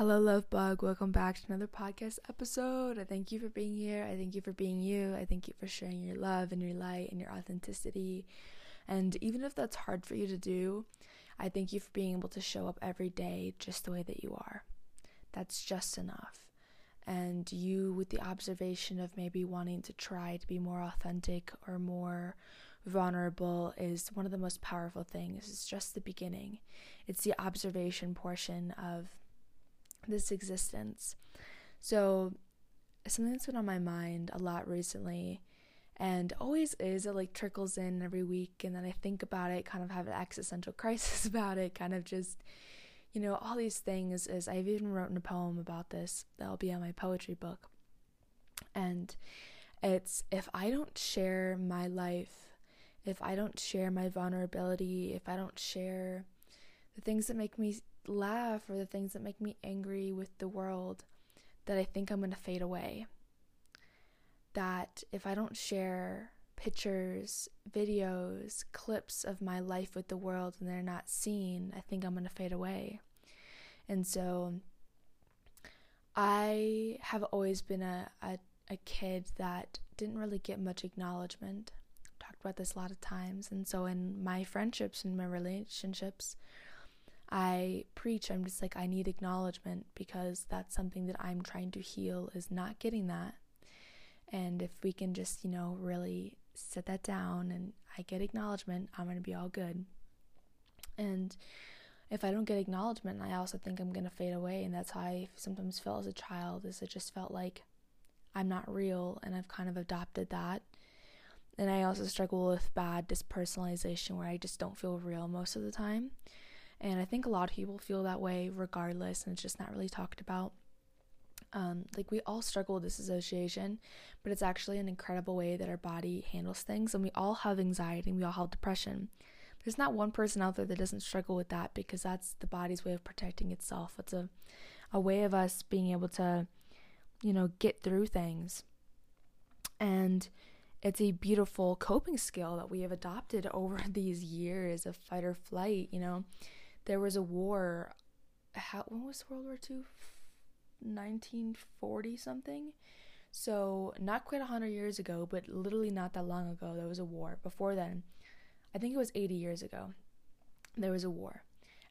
Hello, Love Bug. Welcome back to another podcast episode. I thank you for being here. I thank you for being you. I thank you for sharing your love and your light and your authenticity. And even if that's hard for you to do, I thank you for being able to show up every day just the way that you are. That's just enough. And you, with the observation of maybe wanting to try to be more authentic or more vulnerable, is one of the most powerful things. It's just the beginning, it's the observation portion of this existence. So, something that's been on my mind a lot recently and always is it like trickles in every week and then I think about it, kind of have an existential crisis about it, kind of just you know, all these things is I've even written a poem about this that'll be on my poetry book. And it's if I don't share my life, if I don't share my vulnerability, if I don't share the things that make me laugh or the things that make me angry with the world, that I think I'm going to fade away. That if I don't share pictures, videos, clips of my life with the world and they're not seen, I think I'm going to fade away. And so I have always been a, a, a kid that didn't really get much acknowledgement. talked about this a lot of times. And so in my friendships and my relationships, I preach, I'm just like, I need acknowledgement because that's something that I'm trying to heal is not getting that. And if we can just, you know, really set that down and I get acknowledgement, I'm going to be all good. And if I don't get acknowledgement, I also think I'm going to fade away. And that's how I sometimes felt as a child, is it just felt like I'm not real. And I've kind of adopted that. And I also struggle with bad dispersonalization where I just don't feel real most of the time. And I think a lot of people feel that way regardless, and it's just not really talked about. Um, like we all struggle with disassociation, but it's actually an incredible way that our body handles things. And we all have anxiety and we all have depression. There's not one person out there that doesn't struggle with that because that's the body's way of protecting itself. It's a, a way of us being able to, you know, get through things. And it's a beautiful coping skill that we have adopted over these years of fight or flight. You know, there was a war. How, when was World War II? 1940 something. So, not quite 100 years ago, but literally not that long ago, there was a war. Before then, I think it was 80 years ago, there was a war.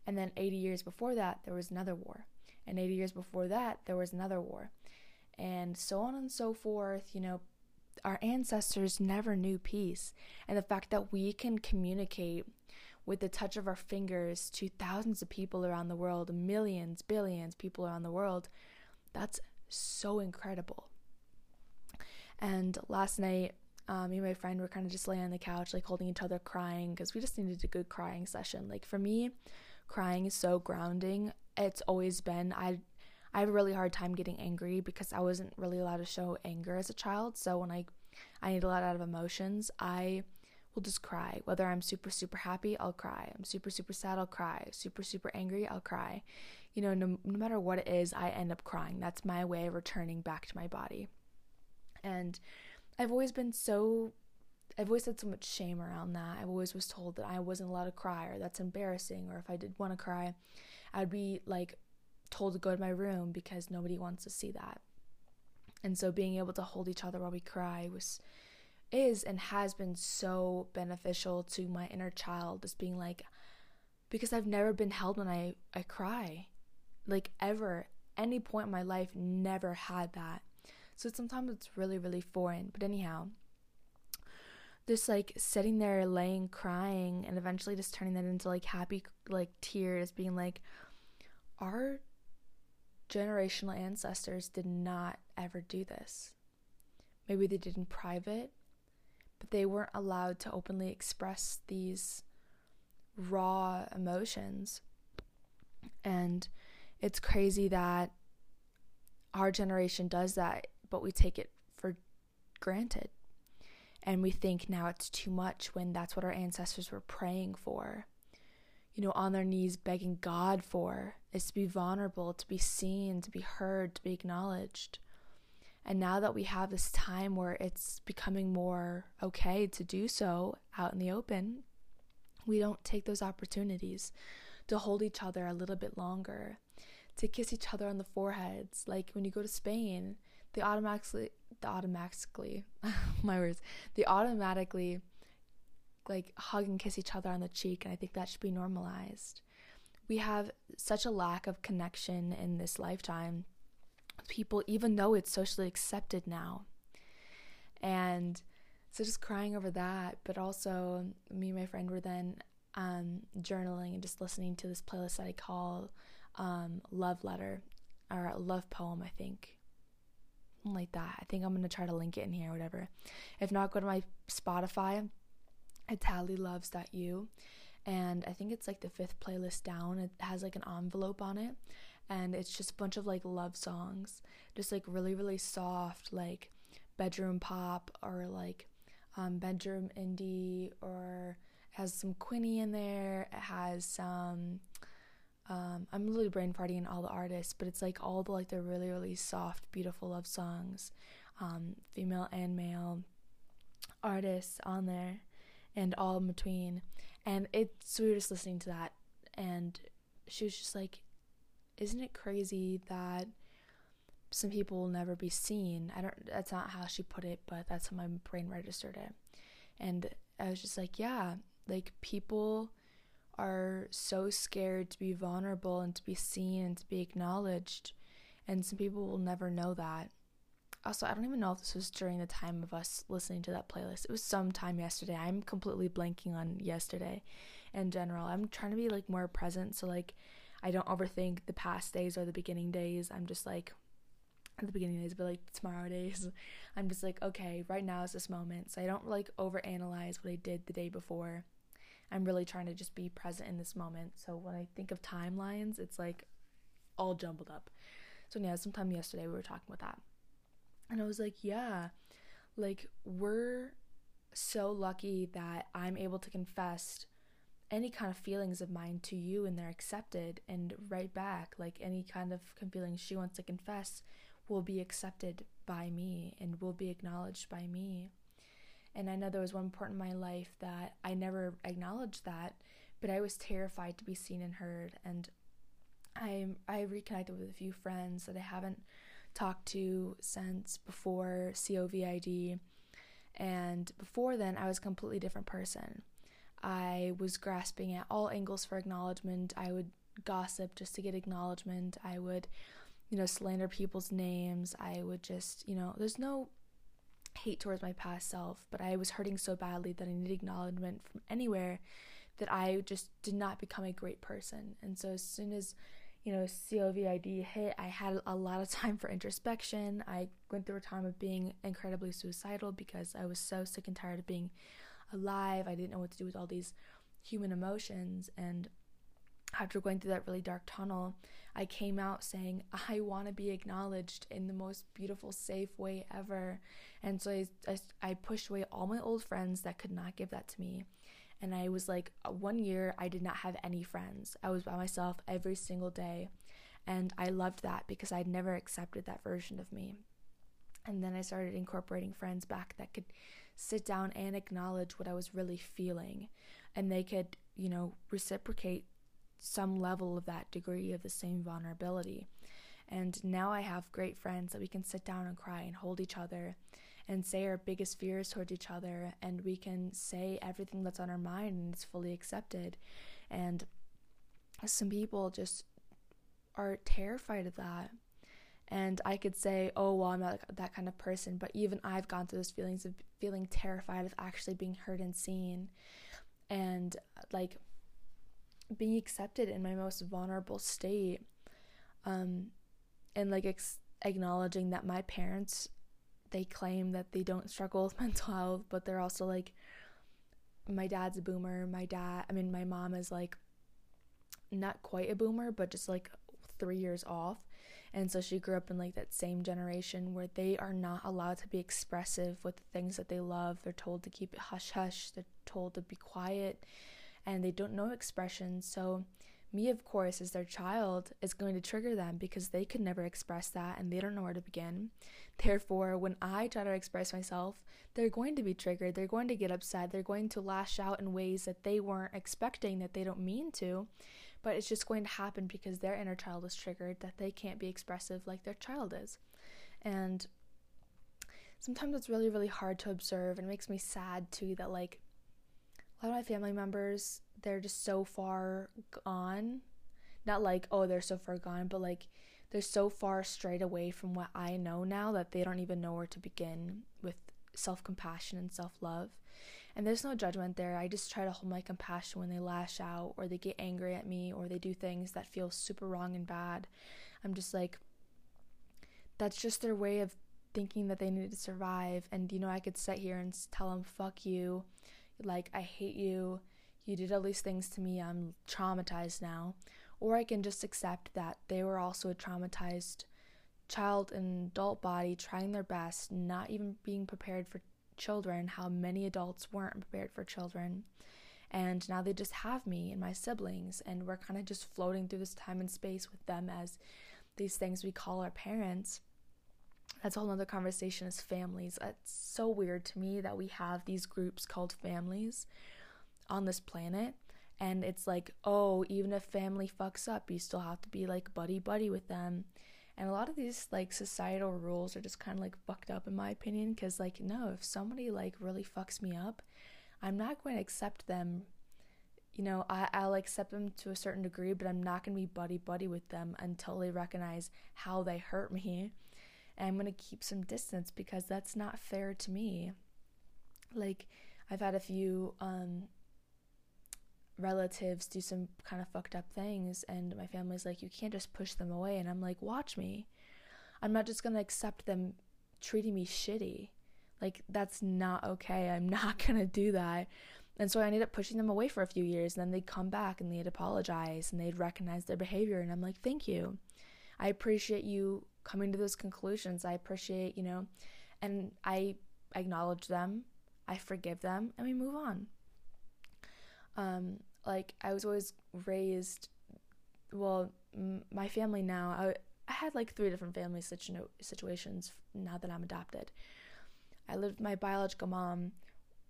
And then 80 years before that, there was another war. And 80 years before that, there was another war. And so on and so forth, you know, our ancestors never knew peace. And the fact that we can communicate with the touch of our fingers to thousands of people around the world, millions, billions people around the world, that's so incredible. And last night, um, me and my friend were kind of just laying on the couch, like holding each other, crying because we just needed a good crying session. Like for me, crying is so grounding. It's always been. I I have a really hard time getting angry because I wasn't really allowed to show anger as a child. So when I I need a lot out of emotions, I will just cry. Whether I'm super super happy, I'll cry. I'm super super sad, I'll cry. Super super angry, I'll cry you know, no, no matter what it is, I end up crying. That's my way of returning back to my body. And I've always been so I've always had so much shame around that. I've always was told that I wasn't allowed to cry or that's embarrassing or if I did want to cry, I'd be like told to go to my room because nobody wants to see that. And so being able to hold each other while we cry was is and has been so beneficial to my inner child just being like because I've never been held when I I cry. Like ever. Any point in my life never had that. So sometimes it's really really foreign. But anyhow just like sitting there laying crying and eventually just turning that into like happy like tears being like our generational ancestors did not ever do this. Maybe they did in private but they weren't allowed to openly express these raw emotions and it's crazy that our generation does that, but we take it for granted. And we think now it's too much when that's what our ancestors were praying for. You know, on their knees begging God for is to be vulnerable, to be seen, to be heard, to be acknowledged. And now that we have this time where it's becoming more okay to do so out in the open, we don't take those opportunities to hold each other a little bit longer, to kiss each other on the foreheads. Like when you go to Spain, they automatically, automatically, my words, they automatically like hug and kiss each other on the cheek. And I think that should be normalized. We have such a lack of connection in this lifetime people, even though it's socially accepted now. And so just crying over that, but also me and my friend were then um, journaling and just listening to this playlist that I call um, Love Letter or Love Poem, I think. Like that. I think I'm gonna try to link it in here, whatever. If not, go to my Spotify, You, and I think it's like the fifth playlist down. It has like an envelope on it, and it's just a bunch of like love songs, just like really, really soft, like bedroom pop or like um, bedroom indie or has some Quinnie in there. It has some. Um, I'm literally brain farting all the artists, but it's like all the like the really really soft, beautiful love songs, um, female and male artists on there, and all in between. And it's we were just listening to that, and she was just like, "Isn't it crazy that?" some people will never be seen. I don't that's not how she put it, but that's how my brain registered it. And I was just like, yeah, like people are so scared to be vulnerable and to be seen and to be acknowledged. And some people will never know that. Also, I don't even know if this was during the time of us listening to that playlist. It was sometime yesterday. I'm completely blanking on yesterday in general. I'm trying to be like more present so like I don't overthink the past days or the beginning days. I'm just like the beginning days, but like tomorrow days, I'm just like, okay, right now is this moment. So I don't like overanalyze what I did the day before. I'm really trying to just be present in this moment. So when I think of timelines, it's like all jumbled up. So yeah, sometime yesterday we were talking about that. And I was like, yeah, like we're so lucky that I'm able to confess any kind of feelings of mine to you and they're accepted and right back like any kind of feelings she wants to confess will be accepted by me and will be acknowledged by me. And I know there was one point in my life that I never acknowledged that, but I was terrified to be seen and heard. And I I reconnected with a few friends that I haven't talked to since before COVID. And before then, I was a completely different person. I was grasping at all angles for acknowledgement. I would gossip just to get acknowledgement. I would you know, slander people's names. I would just, you know, there's no hate towards my past self, but I was hurting so badly that I needed acknowledgement from anywhere that I just did not become a great person. And so as soon as, you know, COVID hit, I had a lot of time for introspection. I went through a time of being incredibly suicidal because I was so sick and tired of being alive. I didn't know what to do with all these human emotions and after going through that really dark tunnel, I came out saying, I want to be acknowledged in the most beautiful, safe way ever. And so I, I, I, pushed away all my old friends that could not give that to me. And I was like, uh, one year, I did not have any friends. I was by myself every single day. And I loved that because I'd never accepted that version of me. And then I started incorporating friends back that could sit down and acknowledge what I was really feeling. And they could, you know, reciprocate some level of that degree of the same vulnerability. And now I have great friends that we can sit down and cry and hold each other and say our biggest fears towards each other and we can say everything that's on our mind and it's fully accepted. And some people just are terrified of that. And I could say, oh, well, I'm not that kind of person. But even I've gone through those feelings of feeling terrified of actually being heard and seen. And like, being accepted in my most vulnerable state um and like ex- acknowledging that my parents they claim that they don't struggle with mental health but they're also like my dad's a boomer my dad i mean my mom is like not quite a boomer but just like 3 years off and so she grew up in like that same generation where they are not allowed to be expressive with the things that they love they're told to keep it hush hush they're told to be quiet and they don't know expression. So, me, of course, as their child, is going to trigger them because they could never express that and they don't know where to begin. Therefore, when I try to express myself, they're going to be triggered. They're going to get upset. They're going to lash out in ways that they weren't expecting, that they don't mean to. But it's just going to happen because their inner child is triggered that they can't be expressive like their child is. And sometimes it's really, really hard to observe and it makes me sad too that like a lot of my family members, they're just so far gone. Not like, oh, they're so far gone, but like they're so far straight away from what I know now that they don't even know where to begin with self compassion and self love. And there's no judgment there. I just try to hold my compassion when they lash out or they get angry at me or they do things that feel super wrong and bad. I'm just like, that's just their way of thinking that they need to survive. And, you know, I could sit here and tell them, fuck you. Like, I hate you. You did all these things to me. I'm traumatized now. Or I can just accept that they were also a traumatized child and adult body trying their best, not even being prepared for children, how many adults weren't prepared for children. And now they just have me and my siblings, and we're kind of just floating through this time and space with them as these things we call our parents. That's a whole other conversation as families. It's so weird to me that we have these groups called families on this planet. And it's like, oh, even if family fucks up, you still have to be like buddy buddy with them. And a lot of these like societal rules are just kind of like fucked up in my opinion cuz like no, if somebody like really fucks me up, I'm not going to accept them. You know, I I'll accept them to a certain degree, but I'm not going to be buddy buddy with them until they recognize how they hurt me. And I'm going to keep some distance because that's not fair to me. Like I've had a few um relatives do some kind of fucked up things and my family's like you can't just push them away and I'm like watch me. I'm not just going to accept them treating me shitty. Like that's not okay. I'm not going to do that. And so I ended up pushing them away for a few years and then they'd come back and they'd apologize and they'd recognize their behavior and I'm like thank you. I appreciate you coming to those conclusions. I appreciate, you know, and I acknowledge them. I forgive them and we move on. Um, like I was always raised well m- my family now I, I had like three different family situ- situations now that I'm adopted. I lived with my biological mom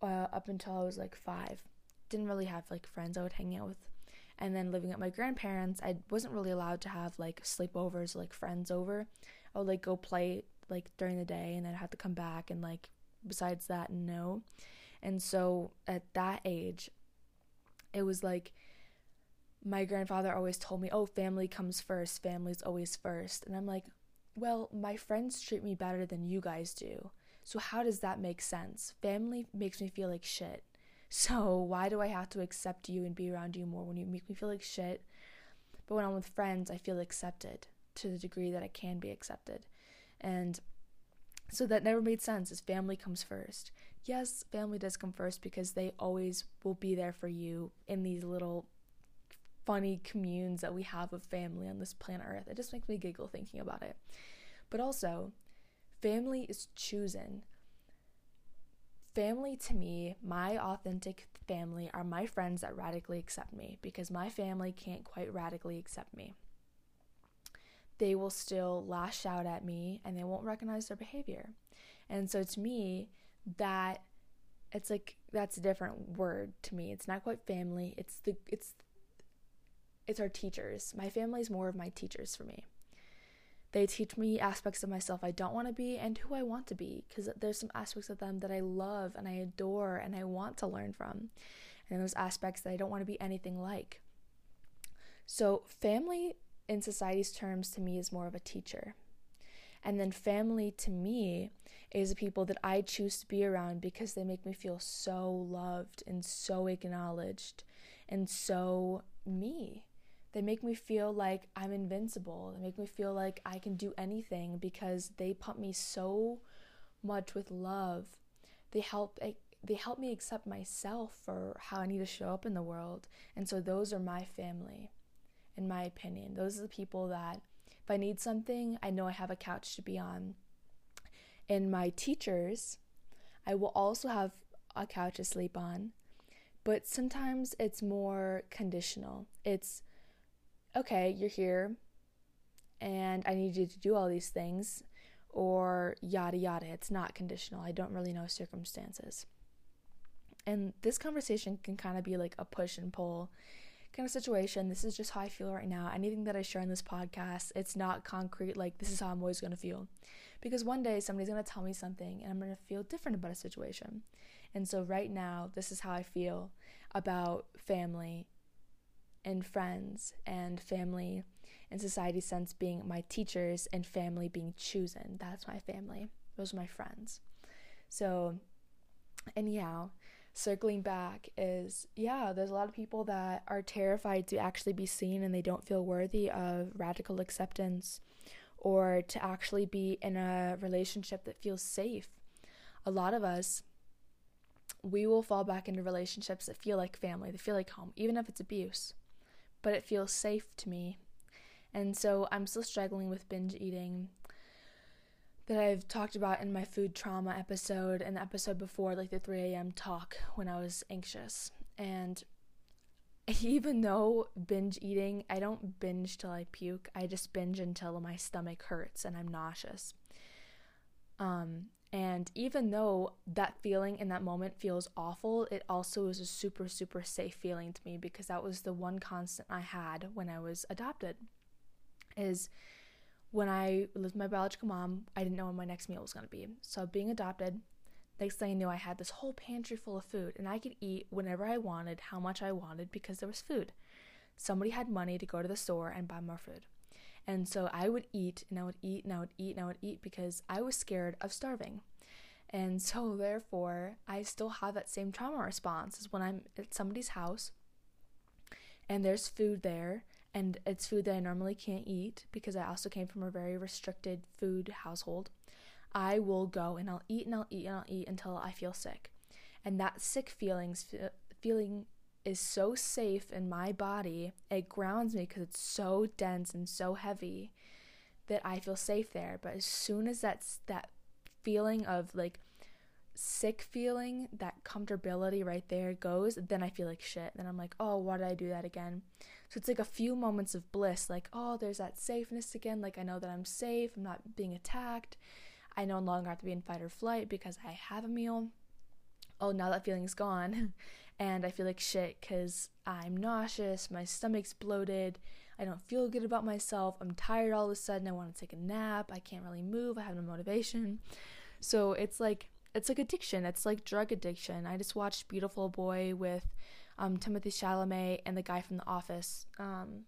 uh, up until I was like five. Didn't really have like friends I would hang out with. And then living at my grandparents I wasn't really allowed to have like sleepovers like friends over. I would like go play like during the day and then I'd have to come back and like besides that no. And so at that age it was like my grandfather always told me, "Oh, family comes first. Family's always first." And I'm like, "Well, my friends treat me better than you guys do. So how does that make sense? Family makes me feel like shit. So why do I have to accept you and be around you more when you make me feel like shit? But when I'm with friends, I feel accepted to the degree that I can be accepted." And so that never made sense Is family comes first yes, family does come first because they always will be there for you in these little funny communes that we have of family on this planet Earth. It just makes me giggle thinking about it. But also, family is chosen. Family to me, my authentic family, are my friends that radically accept me because my family can't quite radically accept me. They will still lash out at me and they won't recognize their behavior. And so to me, that it's like that's a different word to me. It's not quite family. It's the it's it's our teachers. My family is more of my teachers for me. They teach me aspects of myself I don't want to be and who I want to be because there's some aspects of them that I love and I adore and I want to learn from. And those aspects that I don't want to be anything like. So, family in society's terms to me is more of a teacher. And then family to me is the people that I choose to be around because they make me feel so loved and so acknowledged and so me. They make me feel like I'm invincible. They make me feel like I can do anything because they pump me so much with love. They help eh, they help me accept myself for how I need to show up in the world. And so those are my family in my opinion. Those are the people that if I need something, I know I have a couch to be on. In my teachers, I will also have a couch to sleep on, but sometimes it's more conditional. It's okay, you're here and I need you to do all these things, or yada yada. It's not conditional. I don't really know circumstances. And this conversation can kind of be like a push and pull kind of situation. This is just how I feel right now. Anything that I share in this podcast, it's not concrete, like, this is how I'm always going to feel. Because one day somebody's going to tell me something and I'm going to feel different about a situation. And so, right now, this is how I feel about family and friends and family in society sense being my teachers and family being chosen. That's my family. Those are my friends. So, anyhow, circling back is yeah, there's a lot of people that are terrified to actually be seen and they don't feel worthy of radical acceptance or to actually be in a relationship that feels safe. A lot of us we will fall back into relationships that feel like family, that feel like home, even if it's abuse. But it feels safe to me. And so I'm still struggling with binge eating that I've talked about in my food trauma episode and the episode before, like the 3 a.m. talk when I was anxious. And even though binge eating, I don't binge till I puke. I just binge until my stomach hurts and I'm nauseous. Um, and even though that feeling in that moment feels awful, it also is a super, super safe feeling to me because that was the one constant I had when I was adopted. Is when I lived with my biological mom, I didn't know when my next meal was going to be. So, being adopted, next thing I knew, I had this whole pantry full of food, and I could eat whenever I wanted, how much I wanted, because there was food. Somebody had money to go to the store and buy more food. And so I would eat, and I would eat, and I would eat, and I would eat because I was scared of starving. And so, therefore, I still have that same trauma response as when I'm at somebody's house and there's food there and it's food that I normally can't eat because I also came from a very restricted food household. I will go and I'll eat and I'll eat and I'll eat until I feel sick. And that sick feelings feeling is so safe in my body. It grounds me because it's so dense and so heavy that I feel safe there. But as soon as that's that feeling of like sick feeling, that comfortability right there goes, then I feel like shit. Then I'm like, oh, why did I do that again? So it's like a few moments of bliss, like, oh, there's that safeness again. Like, I know that I'm safe, I'm not being attacked. I no longer have to be in fight or flight because I have a meal. Oh, now that feeling's gone. and I feel like shit because I'm nauseous, my stomach's bloated, I don't feel good about myself, I'm tired all of a sudden, I want to take a nap, I can't really move, I have no motivation. So it's like it's like addiction. It's like drug addiction. I just watched Beautiful Boy with um, Timothée Chalamet and the guy from The Office. Um,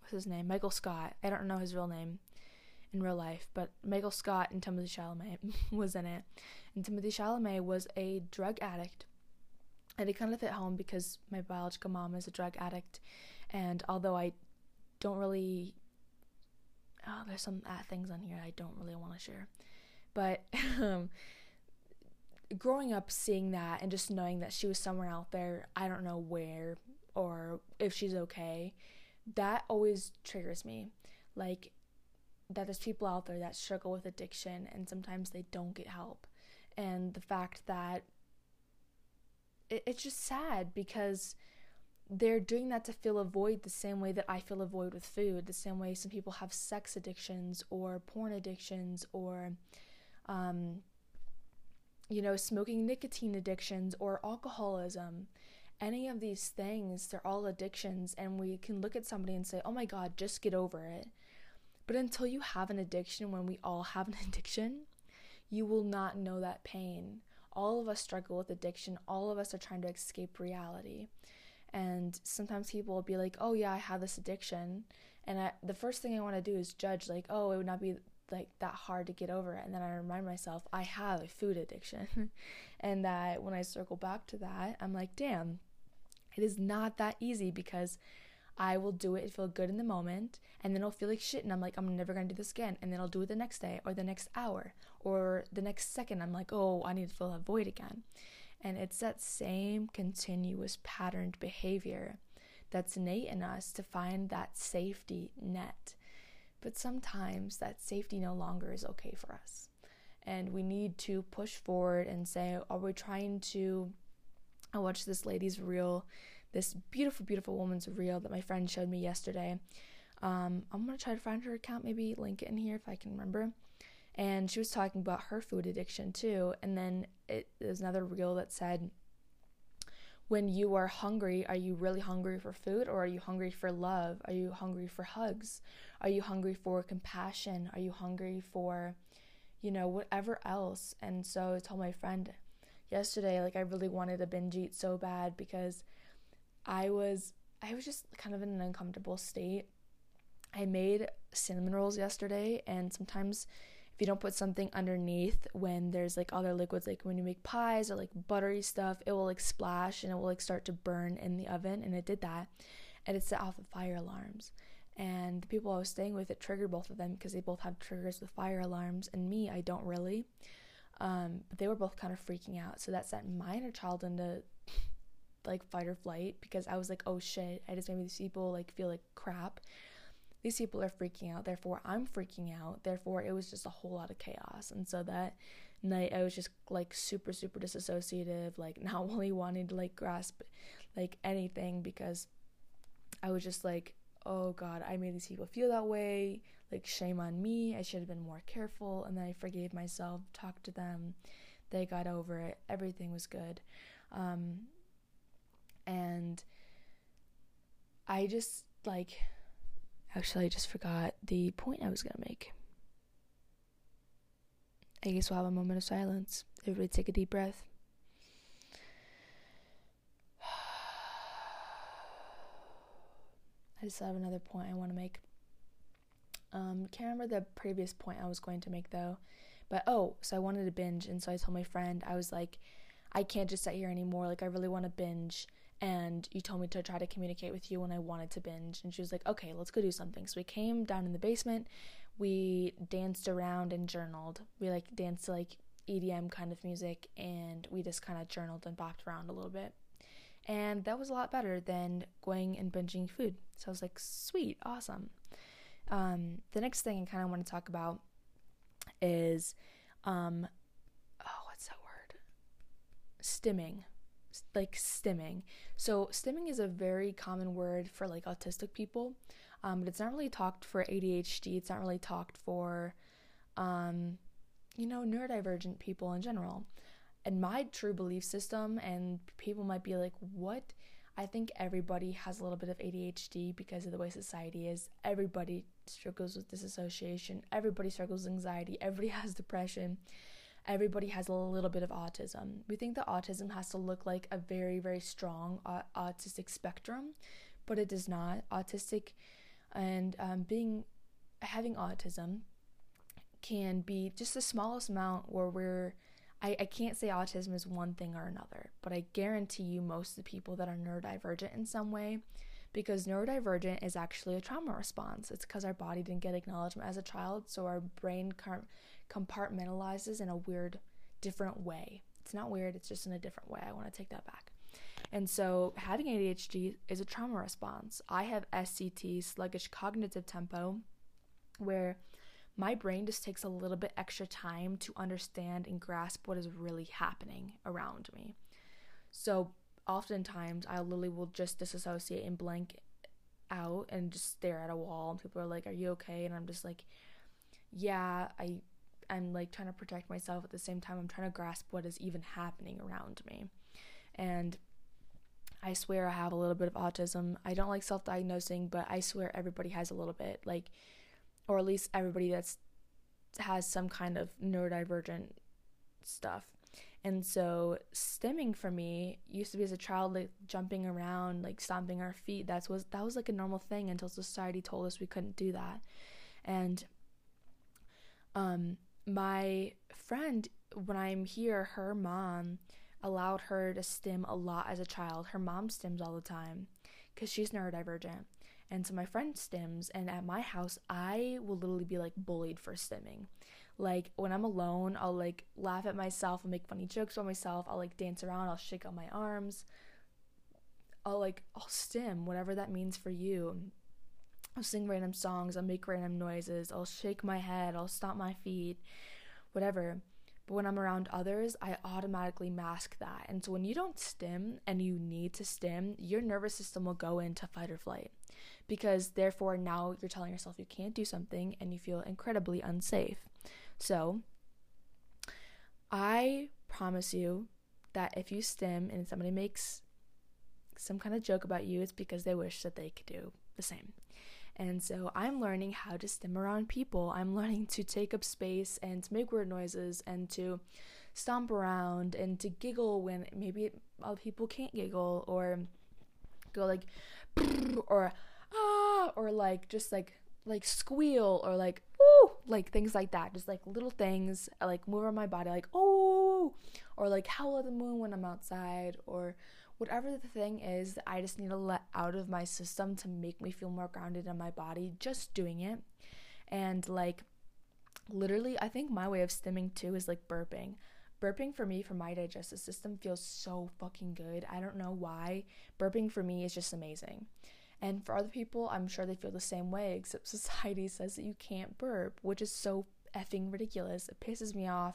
what's his name? Michael Scott. I don't know his real name in real life, but Michael Scott and Timothée Chalamet was in it. And Timothée Chalamet was a drug addict. And it kind of hit home because my biological mom is a drug addict. And although I don't really. Oh, there's some uh, things on here I don't really want to share. But um, growing up seeing that and just knowing that she was somewhere out there, I don't know where or if she's okay, that always triggers me. Like that there's people out there that struggle with addiction and sometimes they don't get help. And the fact that it, it's just sad because they're doing that to fill a void the same way that I fill a void with food, the same way some people have sex addictions or porn addictions or um, you know, smoking nicotine addictions or alcoholism. Any of these things, they're all addictions, and we can look at somebody and say, oh my God, just get over it. But until you have an addiction, when we all have an addiction, you will not know that pain. All of us struggle with addiction, all of us are trying to escape reality. And sometimes people will be like, oh yeah, I have this addiction. And I, the first thing I want to do is judge, like, oh, it would not be like that hard to get over and then i remind myself i have a food addiction and that when i circle back to that i'm like damn it is not that easy because I will do it, feel good in the moment, and then I'll feel like shit, and I'm like, I'm never gonna do this again. And then I'll do it the next day, or the next hour, or the next second. I'm like, oh, I need to fill that void again. And it's that same continuous patterned behavior that's innate in us to find that safety net. But sometimes that safety no longer is okay for us. And we need to push forward and say, are we trying to? I watched this lady's reel, this beautiful, beautiful woman's reel that my friend showed me yesterday. Um, I'm gonna try to find her account, maybe link it in here if I can remember. And she was talking about her food addiction too. And then it, there's another reel that said, when you are hungry, are you really hungry for food or are you hungry for love? Are you hungry for hugs? Are you hungry for compassion? Are you hungry for, you know, whatever else? And so I told my friend yesterday, like, I really wanted to binge eat so bad because I was, I was just kind of in an uncomfortable state. I made cinnamon rolls yesterday, and sometimes you don't put something underneath when there's like other liquids like when you make pies or like buttery stuff it will like splash and it will like start to burn in the oven and it did that and it set off the fire alarms. And the people I was staying with it triggered both of them because they both have triggers with fire alarms and me I don't really um, but they were both kind of freaking out. So that sent my inner child into like fight or flight because I was like oh shit I just made these people like feel like crap these people are freaking out, therefore I'm freaking out, therefore it was just a whole lot of chaos. And so that night I was just like super, super disassociative, like not really wanting to like grasp like anything because I was just like, oh God, I made these people feel that way. Like, shame on me. I should have been more careful. And then I forgave myself, talked to them. They got over it. Everything was good. Um, and I just like Actually, I just forgot the point I was going to make. I guess we'll have a moment of silence. Everybody take a deep breath. I just have another point I want to make. Um, can't remember the previous point I was going to make though. But oh, so I wanted to binge, and so I told my friend, I was like, I can't just sit here anymore. Like, I really want to binge and you told me to try to communicate with you when I wanted to binge. And she was like, okay, let's go do something. So we came down in the basement, we danced around and journaled. We like danced to like EDM kind of music, and we just kind of journaled and bopped around a little bit. And that was a lot better than going and binging food. So I was like, sweet, awesome. Um, the next thing I kind of want to talk about is, um, oh, what's that word? Stimming like stimming. So stimming is a very common word for like autistic people, um, but it's not really talked for ADHD. It's not really talked for, um, you know, neurodivergent people in general. And my true belief system, and people might be like, "What?" I think everybody has a little bit of ADHD because of the way society is. Everybody struggles with disassociation. Everybody struggles with anxiety. Everybody has depression everybody has a little bit of autism. We think that autism has to look like a very, very strong uh, autistic spectrum, but it does not. Autistic and um, being having autism can be just the smallest amount where we're I, I can't say autism is one thing or another, but I guarantee you most of the people that are neurodivergent in some way because neurodivergent is actually a trauma response. It's because our body didn't get acknowledgement as a child, so our brain compartmentalizes in a weird, different way. It's not weird, it's just in a different way. I want to take that back. And so, having ADHD is a trauma response. I have SCT, sluggish cognitive tempo, where my brain just takes a little bit extra time to understand and grasp what is really happening around me. So, oftentimes, I literally will just disassociate and blank out and just stare at a wall. And people are like, Are you okay? And I'm just like, Yeah, I I'm like trying to protect myself at the same time I'm trying to grasp what is even happening around me. And I swear I have a little bit of autism. I don't like self-diagnosing, but I swear everybody has a little bit like or at least everybody that's has some kind of neurodivergent stuff. And so stimming for me used to be as a child like jumping around, like stomping our feet. That was that was like a normal thing until society told us we couldn't do that. And um my friend, when I'm here, her mom allowed her to stim a lot as a child. Her mom stims all the time because she's neurodivergent. And so my friend stims, and at my house, I will literally be like bullied for stimming. Like when I'm alone, I'll like laugh at myself and make funny jokes about myself. I'll like dance around, I'll shake out my arms. I'll like, I'll stim, whatever that means for you. I'll sing random songs, I'll make random noises, I'll shake my head, I'll stomp my feet, whatever. But when I'm around others, I automatically mask that. And so when you don't stim and you need to stim, your nervous system will go into fight or flight. Because therefore, now you're telling yourself you can't do something and you feel incredibly unsafe. So, I promise you that if you stim and somebody makes some kind of joke about you, it's because they wish that they could do the same. And so I'm learning how to stim around people. I'm learning to take up space and to make weird noises and to stomp around and to giggle when maybe other people can't giggle or go like or ah or like just like like squeal or like ooh like things like that just like little things like move on my body like oh or like howl at the moon when i'm outside or whatever the thing is that i just need to let out of my system to make me feel more grounded in my body just doing it. And like literally i think my way of stimming too is like burping. Burping for me for my digestive system feels so fucking good. I don't know why. Burping for me is just amazing. And for other people, I'm sure they feel the same way, except society says that you can't burp, which is so effing ridiculous. It pisses me off.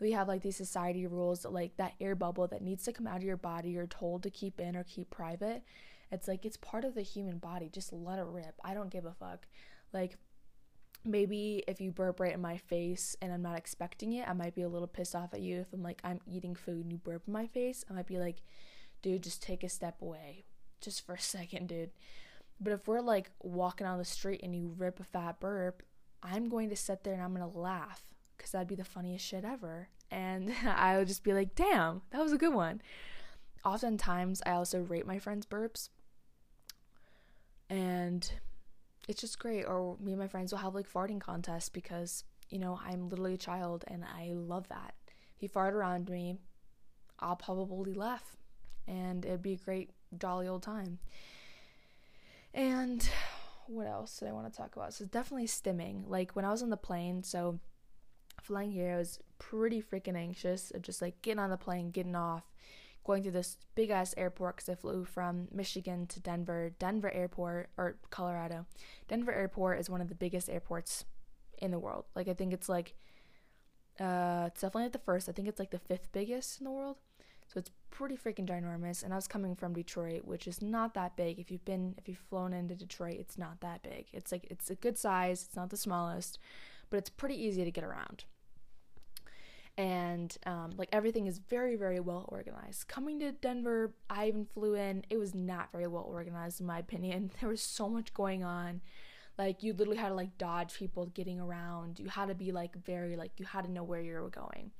We have like these society rules like that air bubble that needs to come out of your body you're told to keep in or keep private. It's like it's part of the human body. Just let it rip. I don't give a fuck. Like maybe if you burp right in my face and I'm not expecting it, I might be a little pissed off at you. If I'm like I'm eating food and you burp in my face, I might be like, dude, just take a step away just for a second, dude. But if we're like walking on the street and you rip a fat burp, I'm going to sit there and I'm going to laugh because that'd be the funniest shit ever. And I would just be like, damn, that was a good one. Oftentimes, I also rate my friends' burps. And it's just great. Or me and my friends will have like farting contests because, you know, I'm literally a child and I love that. If you fart around me, I'll probably laugh. And it'd be a great jolly old time. And what else did I want to talk about? So definitely stimming. Like when I was on the plane, so flying here, I was pretty freaking anxious of just like getting on the plane, getting off, going through this big ass airport because I flew from Michigan to Denver. Denver Airport or Colorado. Denver Airport is one of the biggest airports in the world. Like I think it's like uh it's definitely at the first. I think it's like the fifth biggest in the world. So it's pretty freaking ginormous. And I was coming from Detroit, which is not that big. If you've been, if you've flown into Detroit, it's not that big. It's like, it's a good size. It's not the smallest, but it's pretty easy to get around. And um, like everything is very, very well organized. Coming to Denver, I even flew in. It was not very well organized, in my opinion. There was so much going on like you literally had to like dodge people getting around you had to be like very like you had to know where you were going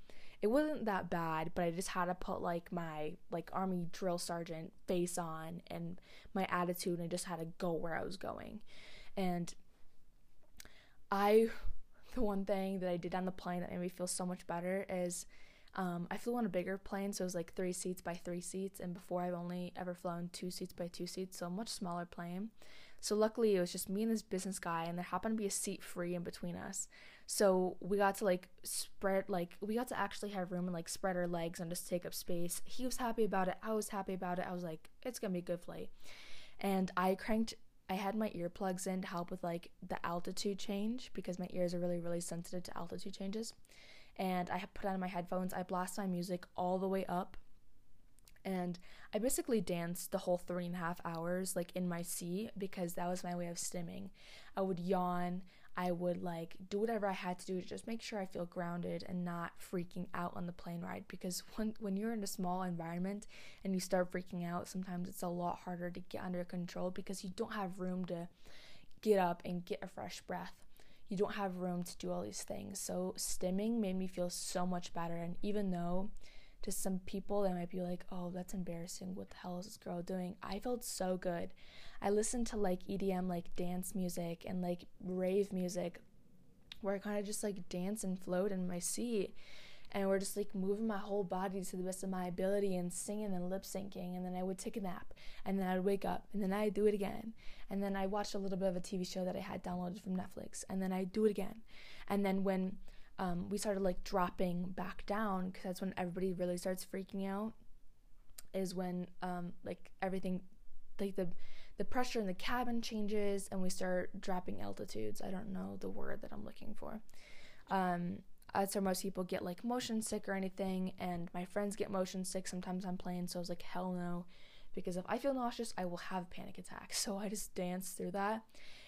it wasn't that bad, but I just had to put like my like army drill sergeant face on and my attitude and I just had to go where I was going. And I the one thing that I did on the plane that made me feel so much better is um, I flew on a bigger plane, so it was like three seats by three seats, and before I've only ever flown two seats by two seats, so a much smaller plane. So luckily, it was just me and this business guy, and there happened to be a seat free in between us. So we got to like spread like we got to actually have room and like spread our legs and just take up space. He was happy about it. I was happy about it. I was like, it's gonna be a good flight. And I cranked I had my earplugs in to help with like the altitude change because my ears are really, really sensitive to altitude changes. And I put on my headphones, I blast my music all the way up. And I basically danced the whole three and a half hours, like in my seat, because that was my way of stimming. I would yawn, I would like do whatever I had to do to just make sure I feel grounded and not freaking out on the plane ride because when when you're in a small environment and you start freaking out, sometimes it's a lot harder to get under control because you don't have room to get up and get a fresh breath. You don't have room to do all these things. So stimming made me feel so much better and even though to some people that might be like, "Oh, that's embarrassing. What the hell is this girl doing?" I felt so good. I listened to like EDM, like dance music and like rave music where I kind of just like dance and float in my seat. And we're just like moving my whole body to the best of my ability and singing and lip syncing. And then I would take a nap and then I'd wake up and then I'd do it again. And then I watched a little bit of a TV show that I had downloaded from Netflix and then I'd do it again. And then when um, we started like dropping back down, because that's when everybody really starts freaking out, is when um, like everything, like the the pressure in the cabin changes and we start dropping altitudes. I don't know the word that I'm looking for. Um, that's where most people get like motion sick or anything, and my friends get motion sick sometimes on planes. So I was like, hell no, because if I feel nauseous, I will have a panic attacks. So I just danced through that.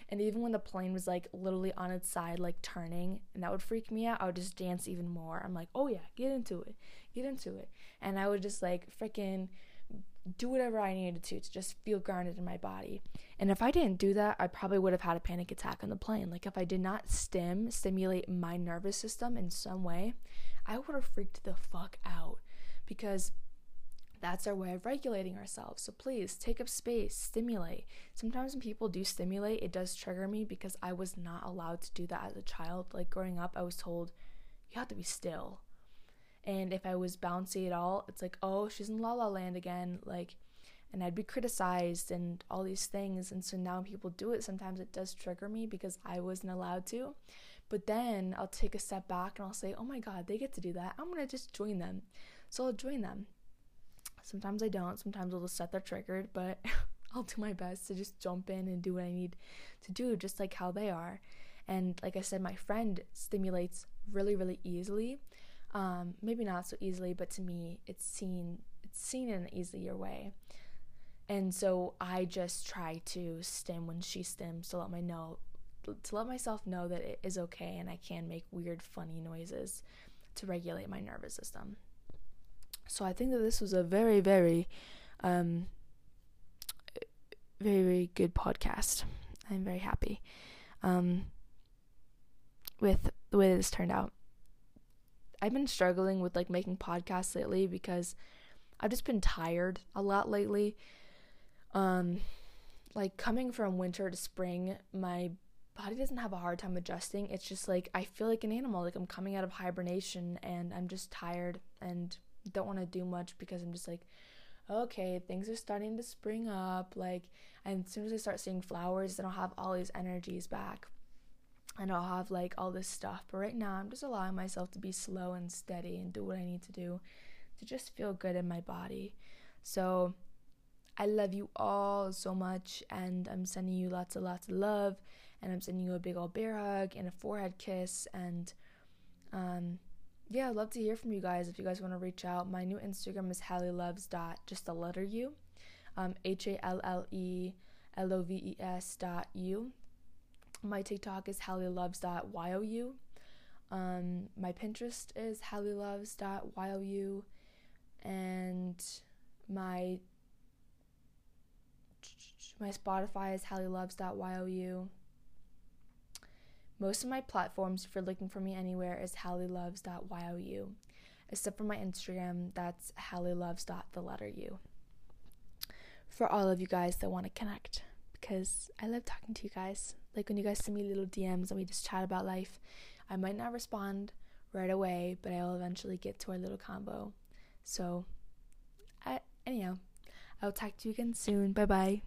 And even when the plane was like literally on its side, like turning, and that would freak me out, I would just dance even more. I'm like, oh yeah, get into it, get into it. And I would just like freaking do whatever I needed to to just feel grounded in my body. And if I didn't do that, I probably would have had a panic attack on the plane. Like if I did not stim, stimulate my nervous system in some way, I would have freaked the fuck out because that's our way of regulating ourselves. So please take up space, stimulate. Sometimes when people do stimulate, it does trigger me because I was not allowed to do that as a child. Like growing up, I was told, you have to be still. And if I was bouncy at all, it's like, oh, she's in La La Land again. Like, and I'd be criticized and all these things. And so now when people do it, sometimes it does trigger me because I wasn't allowed to. But then I'll take a step back and I'll say, oh my God, they get to do that. I'm going to just join them. So I'll join them. Sometimes I don't. Sometimes I'll just set they're triggered, but I'll do my best to just jump in and do what I need to do, just like how they are. And like I said, my friend stimulates really, really easily. Um, maybe not so easily, but to me, it's seen it's seen in an easier way. And so I just try to stim when she stims to let my know to let myself know that it is okay and I can make weird funny noises to regulate my nervous system. So I think that this was a very very um very very good podcast. I'm very happy um with the way that this turned out. I've been struggling with like making podcasts lately because I've just been tired a lot lately. Um like coming from winter to spring, my body doesn't have a hard time adjusting. It's just like I feel like an animal, like I'm coming out of hibernation and I'm just tired and don't want to do much because I'm just like okay, things are starting to spring up like and as soon as I start seeing flowers, then I'll have all these energies back and I'll have like all this stuff. But right now, I'm just allowing myself to be slow and steady and do what I need to do to just feel good in my body. So I love you all so much, and I'm sending you lots and lots of love, and I'm sending you a big old bear hug and a forehead kiss, and um, yeah, I'd love to hear from you guys if you guys want to reach out. My new Instagram is Halle Loves dot just the letter U, um, H A L L E L O V E S dot U. My TikTok is halleloves.you. Um, my Pinterest is halleloves dot Y O U, And my my Spotify is halleloves.you. Most of my platforms, if you're looking for me anywhere, is halleloves.you. Except for my Instagram, that's halleloves.the letter U. For all of you guys that want to connect, because I love talking to you guys. Like when you guys send me little DMs and we just chat about life, I might not respond right away, but I'll eventually get to our little combo. So, I, anyhow, I'll talk to you again soon. Bye bye.